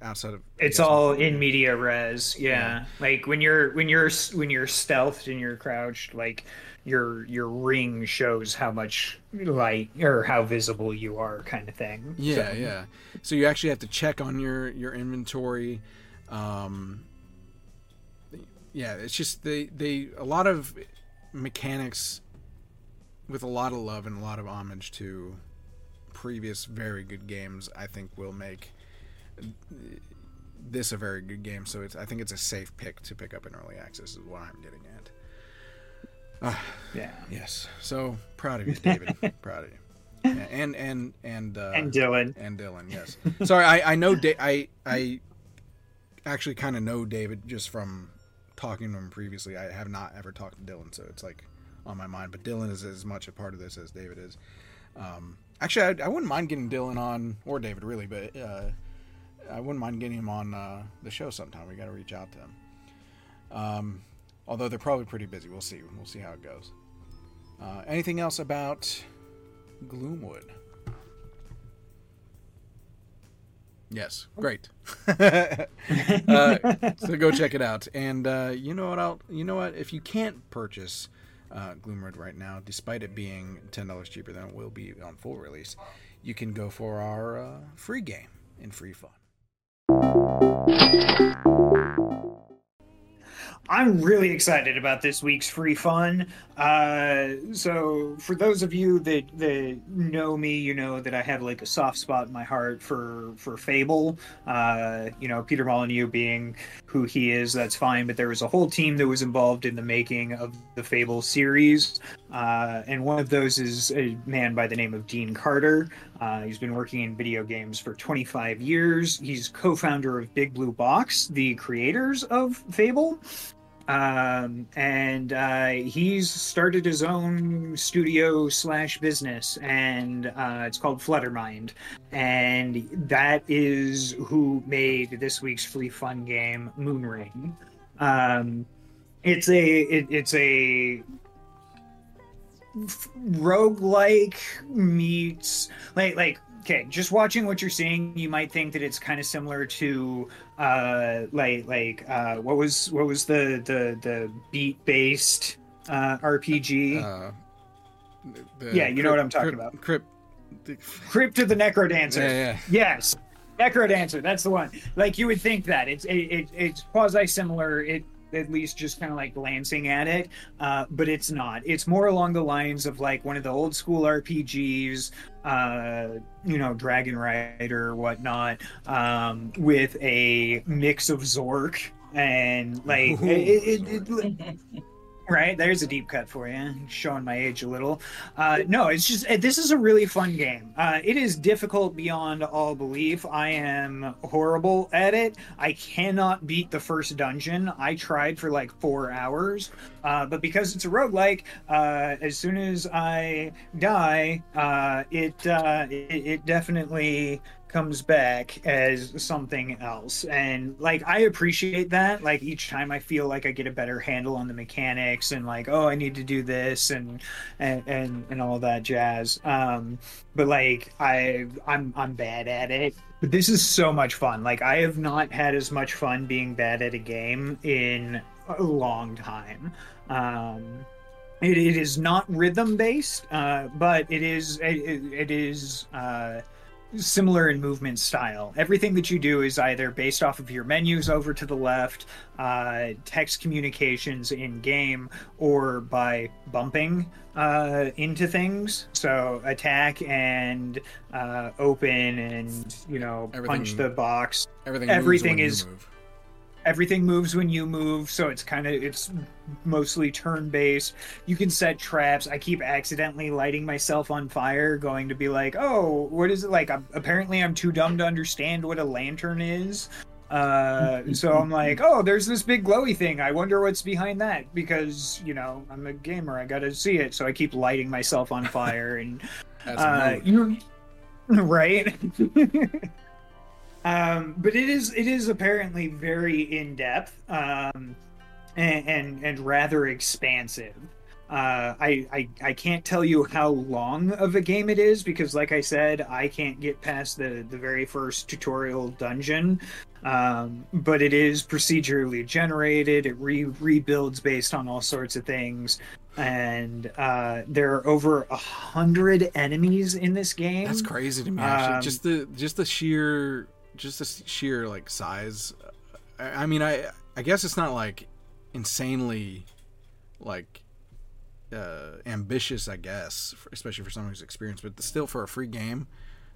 outside of I it's guess, all in media res yeah. like when you're when you're when you're stealthed and you're crouched like your your ring shows how much light or how visible you are kind of thing Yeah, So- yeah. So you actually have to check on your your inventory. Um, yeah, it's just they they a lot of mechanics with a lot of love and a lot of homage to previous very good games, I think will make this a very good game. So it's I think it's a safe pick to pick up in early access is what I'm getting at. Ah, Yeah. yes. So proud of you, David. proud of you. Yeah, And and and uh, And Dillon. and Dillon. Yes. Sorry, I I know da- I I actually kind of know David just from talking to him previously. I have not ever talked to Dillon, so it's like on my mind. But Dillon is as much a part of this as David is. Um, actually, I, I wouldn't mind getting Dillon on or David really, but uh, I wouldn't mind getting him on uh, the show sometime. We got to reach out to him. Um, although they're probably pretty busy. We'll see. We'll see how it goes. Uh, anything else about Gloomwood? Yes, great. uh, so go check it out. And uh, you know what? I'll, you know what? If you can't purchase uh, Gloomwood right now, despite it being ten dollars cheaper than it will be on full release, you can go for our uh, free game in free fun. I'm really excited about this week's free fun. Uh, so, for those of you that, that know me, you know that I have like a soft spot in my heart for for Fable. Uh, you know, Peter Molyneux being who he is, that's fine. But there was a whole team that was involved in the making of the Fable series, uh, and one of those is a man by the name of Dean Carter. Uh, he's been working in video games for 25 years. He's co-founder of Big Blue Box, the creators of Fable um, and uh, he's started his own studio slash business, and uh, it's called Fluttermind, and that is who made this week's free fun game, Moonring. Um, it's a it, it's a roguelike meets like like okay just watching what you're seeing you might think that it's kind of similar to uh like like uh what was what was the the the beat based uh rpg Uh, the- Yeah, you know what I'm talking Crypt- about. Crypt. the- crypt of the necrodancer Yeah, yeah. Yes, Necrodancer. That's the one. Like you would think that it's it, it it's quasi similar. It at least just kind of like glancing at it, uh, but it's not. It's more along the lines of like one of the old school RPGs, uh, you know, Dragon Rider or whatnot, um, with a mix of Zork and like it, it, it, Right, there's a deep cut for you, showing my age a little. Uh, no, it's just uh, this is a really fun game. Uh, it is difficult beyond all belief. I am horrible at it. I cannot beat the first dungeon. I tried for like four hours, uh, but because it's a roguelike, uh, as soon as I die, uh, it, uh, it it definitely comes back as something else. And like i appreciate that. Like each time i feel like i get a better handle on the mechanics and like oh i need to do this and and and, and all that jazz. Um but like i i'm i'm bad at it. But this is so much fun. Like i have not had as much fun being bad at a game in a long time. Um it, it is not rhythm based uh but it is it, it- it is uh similar in movement style. Everything that you do is either based off of your menus over to the left, uh, text communications in game, or by bumping uh, into things. So attack and uh, open and, you know, punch the box Everything. Everything is- move. Everything moves when you move so it's kind of it's mostly turn based you can set traps. I keep accidentally lighting myself on fire going to be like oh what is it like? I'm, apparently i'm too dumb to understand what a lantern is. Uh so i'm like oh there's this big glowy thing. I wonder what's behind that. Because you know i'm a gamer. I gotta see it. So i keep lighting myself on fire and As a uh, mode. you right um but it is it is apparently very in depth um and and, and rather expansive uh, I, I I can't tell you how long of a game it is because, like I said, I can't get past the the very first tutorial dungeon. Um, but it is procedurally generated. It re- rebuilds based on all sorts of things, and uh, there are over a hundred enemies in this game. That's crazy to me. Um, just the just the sheer just the sheer like size. I, I mean, I I guess it's not like insanely like uh, ambitious, I guess, especially for someone who's experienced. But still, for a free game,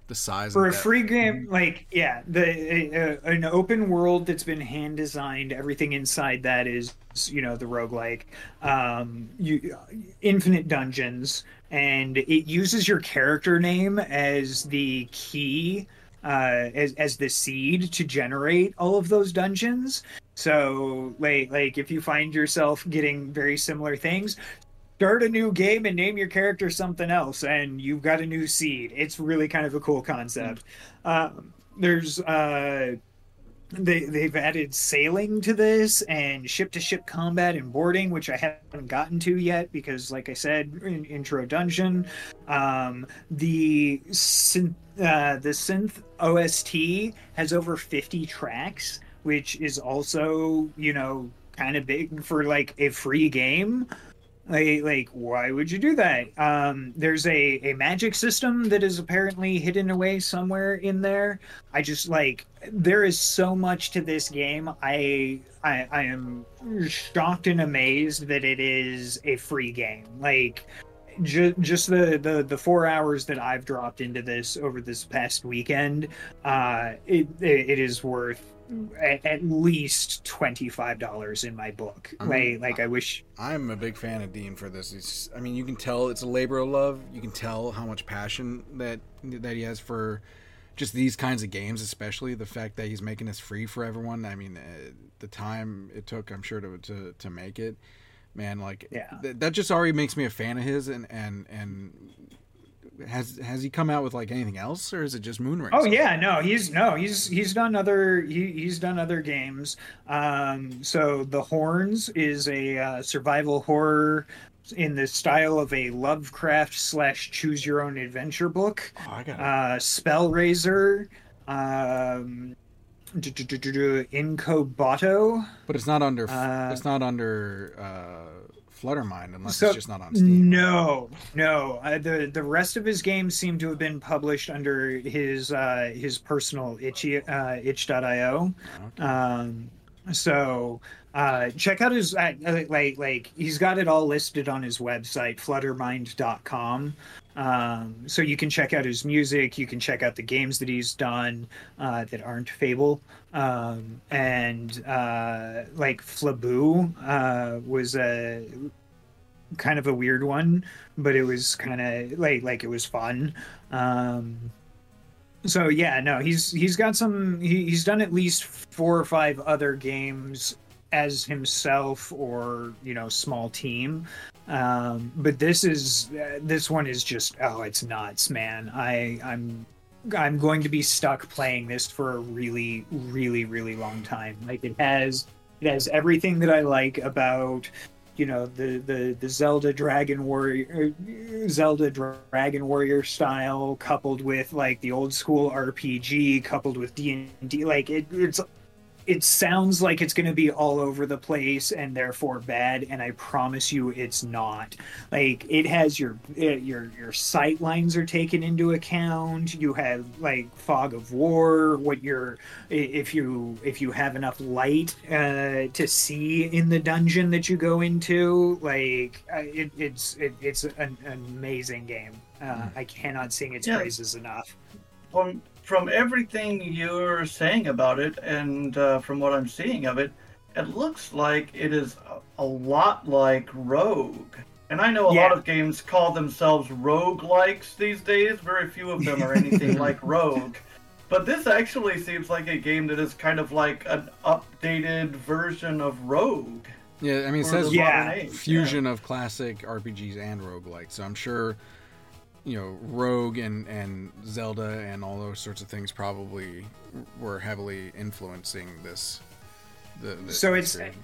the size for a that, free game like yeah the uh, an open world that's been hand designed everything inside that is you know the roguelike um you infinite dungeons and it uses your character name as the key uh as, as the seed to generate all of those dungeons. So like like if you find yourself getting very similar things start a new game and name your character something else and you've got a new seed. It's really kind of a cool concept. Um, there's uh they they've added sailing to this and ship to ship combat and boarding which i haven't gotten to yet because like i said in intro dungeon um the synth uh the synth ost has over 50 tracks which is also you know kind of big for like a free game. Like, like why would you do that? Um there's a a magic system that is apparently hidden away somewhere in there. I just like there is so much to this game. I i i am shocked and amazed that it is a free game. Like ju- just the, the the four hours that i've dropped into this over this past weekend uh it it, is worth at, at least $25 in my book Mhm. like like i wish I'm a big fan of Dean for this. It's, I mean, you can tell it's a labor of love. You can tell how much passion that that he has for just these kinds of games, especially the fact that he's making this free for everyone. I mean, uh, the time it took, I'm sure to to, to make it, man, like Yeah. th- that just already makes me a fan of his. And and and has has he come out with like anything else, or is it just Moonraker? Oh yeah, no, he's no, he's he's done other he, he's done other games. Um, so the Horns is a uh, survival horror in the style of a Lovecraft slash choose your own adventure book. Oh, I got it. Uh, Spellrazor, um, Incobato. but it's not under. uh, it's not under uh, Fluttermind unless So- it's just not on Steam. No, no. Uh, the the rest of his games seem to have been published under his uh, his personal itchy uh, itch.io. Okay. Um, so uh, check out his uh, like like he's got it all listed on his website fluttermind.com. Um, so you can check out his music, you can check out the games that he's done uh, that aren't Fable, um, and uh, like Flaboo uh, was a kind of a weird one, but it was kind of like like it was fun. Um, so yeah, no, he's he's got some. He, he's done at least four or five other games as himself or you know small team. Um, but this is uh, this one is just oh, it's nuts, man. I I'm I'm going to be stuck playing this for a really really really long time. Like it has it has everything that I like about you know the the the Zelda Dragon Warrior uh, Zelda Dragon Warrior style coupled with like the old school RPG coupled with D&D like it it's it sounds like it's going to be all over the place and therefore bad and I promise you it's not. Like it has your it, your your sight lines are taken into account. You have like fog of war what your i- if you if you have enough light uh, to see in the dungeon that you go into like it, it's it, it's an, an amazing game. Uh, i cannot sing its Yeah. praises enough. From from everything you're saying about it, and uh, from what I'm seeing of it, it looks like it is a, a lot like Rogue. And I know a lot of games call themselves rogue-likes these days. Very few of them are anything like Rogue. But this actually seems like a game that is kind of like an updated version of Rogue. Yeah, I mean, it says Yeah. modern age. fusion of classic RPGs and roguelike. So I'm sure, you know, Rogue and, and Zelda and all those sorts of things probably were heavily influencing this. The, the So it's- creation.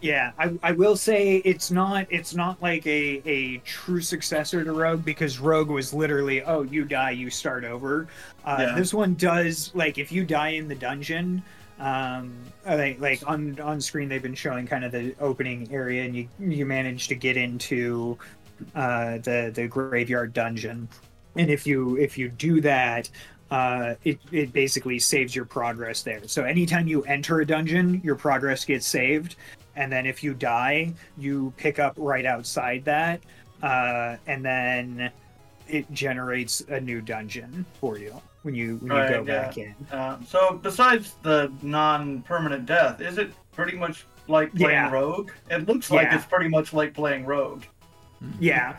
Yeah, I, I will say it's not it's not like a, a true successor to Rogue because Rogue was literally oh you die you start over. Uh, Yeah. This one does like if you die in the dungeon, um, like like on on screen they've been showing kind of the opening area and you you manage to get into uh, the the graveyard dungeon, and if you if you do that. Uh, it, it basically saves your progress there. So anytime you enter a dungeon, your progress gets saved, and then if you die, you pick up right outside that, uh, and then it generates a new dungeon for you when you when you Right, go yeah. back in. Uh, so besides the non-permanent death, is it pretty much like playing Yeah. Rogue? It looks like Yeah. it's pretty much like playing Rogue. Yeah.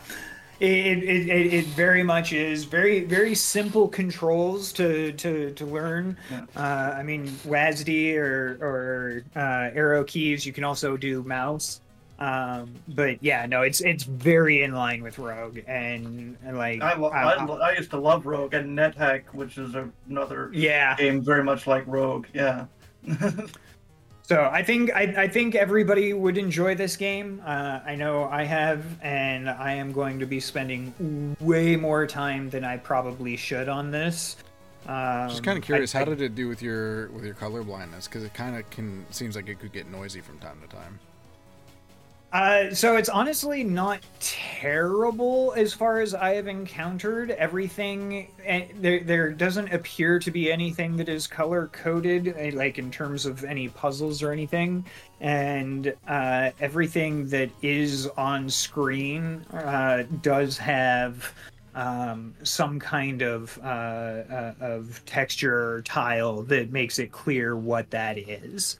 It, it, it, it very much is very very simple controls to to, to learn. Yeah. Uh, I mean WASD or or uh, arrow keys. You can also do mouse. Um, but yeah, no, it's it's very in line with Rogue and, and like I, I- I, I used to love Rogue and NetHack, which is another yeah. game very much like Rogue. Yeah. So I think I, I think everybody would enjoy this game. Uh, I know I have, and I am going to be spending way more time than I probably should on this. Um, Just kind of curious, I- how I- did it do with your with your color blindness? Because it kind of can seems like it could get noisy from time to time. Uh, so it's honestly not terrible as far as I have encountered. Everything eh, there there doesn't appear to be anything that is color coded, eh, like in terms of any puzzles or anything. And uh, everything that is on screen uh, does have um, some kind of uh, uh, of texture or tile that makes it clear what that is.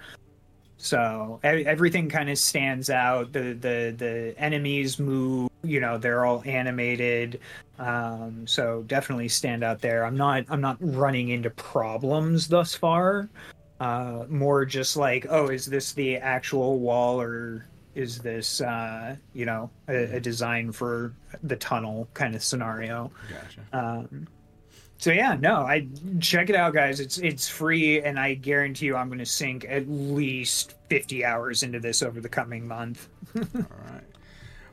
So everything kind of stands out. The the the enemies move. You know, they're all animated. Um, so definitely stand out there. I'm not I'm not running into problems thus far. Uh, more just like, oh, is this the actual wall or is this uh, you know a, a design for the tunnel kind of scenario? Gotcha. Um, so yeah, no, I check it out, guys. It's it's free, and I guarantee you, I'm going to sink at least 50 hours into this over the coming month. All right. that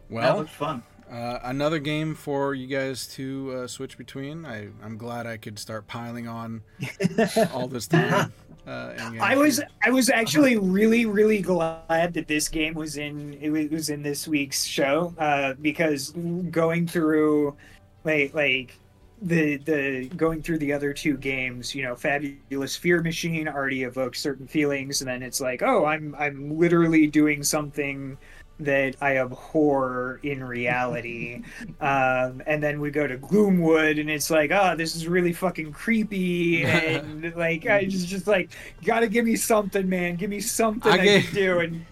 Well, looks fun. uh, another game for you guys to uh, switch between. I, I'm glad I could start piling on all this time. Uh, I was I was actually really really glad that this game was in it was- it was in this week's show uh, because going through like like the the going through the other two games you know fabulous fear machine already evokes certain feelings and then it's like oh i'm i'm literally doing something that i abhor in reality. Um, and then we go to gloomwood and it's like oh this is really fucking creepy and like i just just like gotta give me something man. Give me something I i, gave- can do and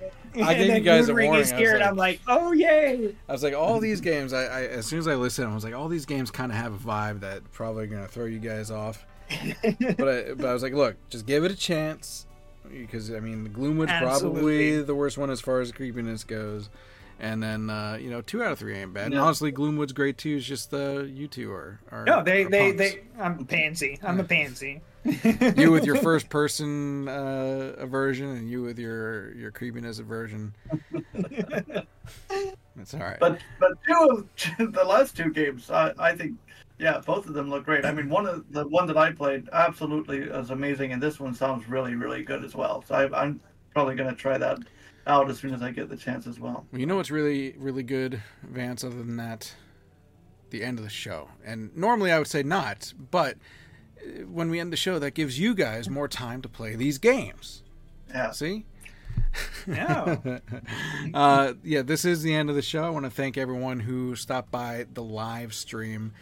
I and gave then you guys a Moonring warning. is here, and like- I'm like, oh yay! I was like, all these games. I, I as soon as I listened, I was like, all these games kind of have a vibe that probably gonna throw you guys off. but I, but I was like, look, just give it a chance, because I mean, the Gloomwood's probably the worst one as far as creepiness goes. And then uh, you know, two out of three ain't bad. And honestly, Gloomwood's great too. It's just uh, you two are, are No, they are they punks. they. I'm a pansy. I'm a pansy. you with your first person uh, aversion, and you with your your creepiness aversion. That's all right. But but two of the last two games, I, I think, yeah, both of them look great. I mean, one of the one that I played absolutely is amazing, and this one sounds really really good as well. So I, I'm probably gonna try that out as soon as I get the chance as well. Well, you know what's really, really good, Vance, other than that? The end of the show. And normally I would say not, but when we end the show, that gives you guys more time to play these games. Yeah. See? No. uh, yeah, this is the end of the show. I want to thank everyone who stopped by the live stream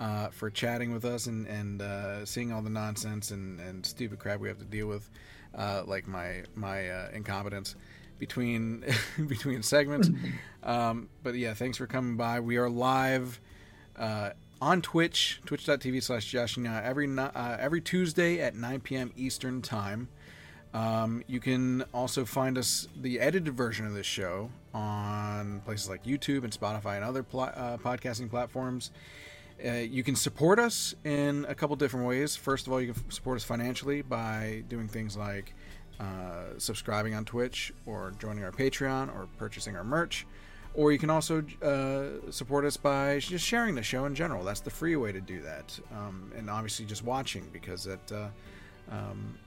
uh, for chatting with us and, and uh, seeing all the nonsense and, and stupid crap we have to deal with, uh, like my my uh, incompetence between between segments. Um, but yeah, thanks for coming by. We are live uh, on Twitch, twitch.tv slash Jashinya, every, uh, every Tuesday at 9 p.m. Eastern Time. Um, you can also find us the edited version of this show on places like YouTube and Spotify and other pl- uh, podcasting platforms. Uh, you can support us in a couple different ways. First of all, you can f- support us financially by doing things like uh, subscribing on Twitch or joining our Patreon or purchasing our merch. Or you can also uh, support us by just sharing the show in general. That's the free way to do that. Um, and obviously just watching because that uh, um,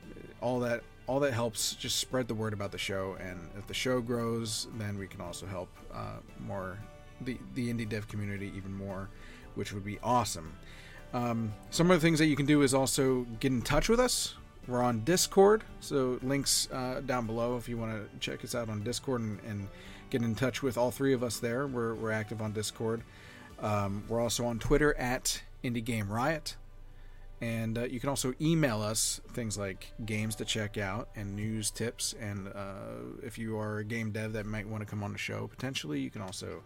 all that all that helps just spread the word about the show. And if the show grows, then we can also help uh, more the the indie dev community even more, which would be awesome. Um, some of the things that you can do is also get in touch with us. we're on Discord, so links uh, down below if you want to check us out on Discord and, and get in touch with all three of us there. We're, we're active on Discord. Um, we're also on Twitter at Indie Game Riot. And uh, you can also email us things like games to check out and news tips. And uh, if you are a game dev that might want to come on the show, potentially, you can also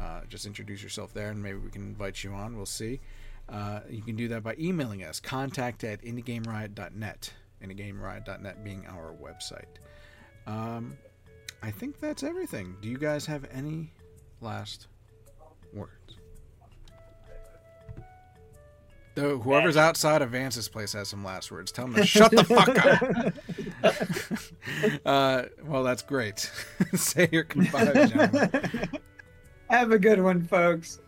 uh, just introduce yourself there and maybe we can invite you on. We'll see. Uh, you can do that by emailing us contact at indiegameriot.net. Indiegameriot.net being our website. Um, I think that's everything. Do you guys have any last words? Though whoever's outside of Vance's place has some last words. Tell them to shut the fuck up. uh, well, that's great. Say your goodbyes, gentlemen. Have a good one, folks.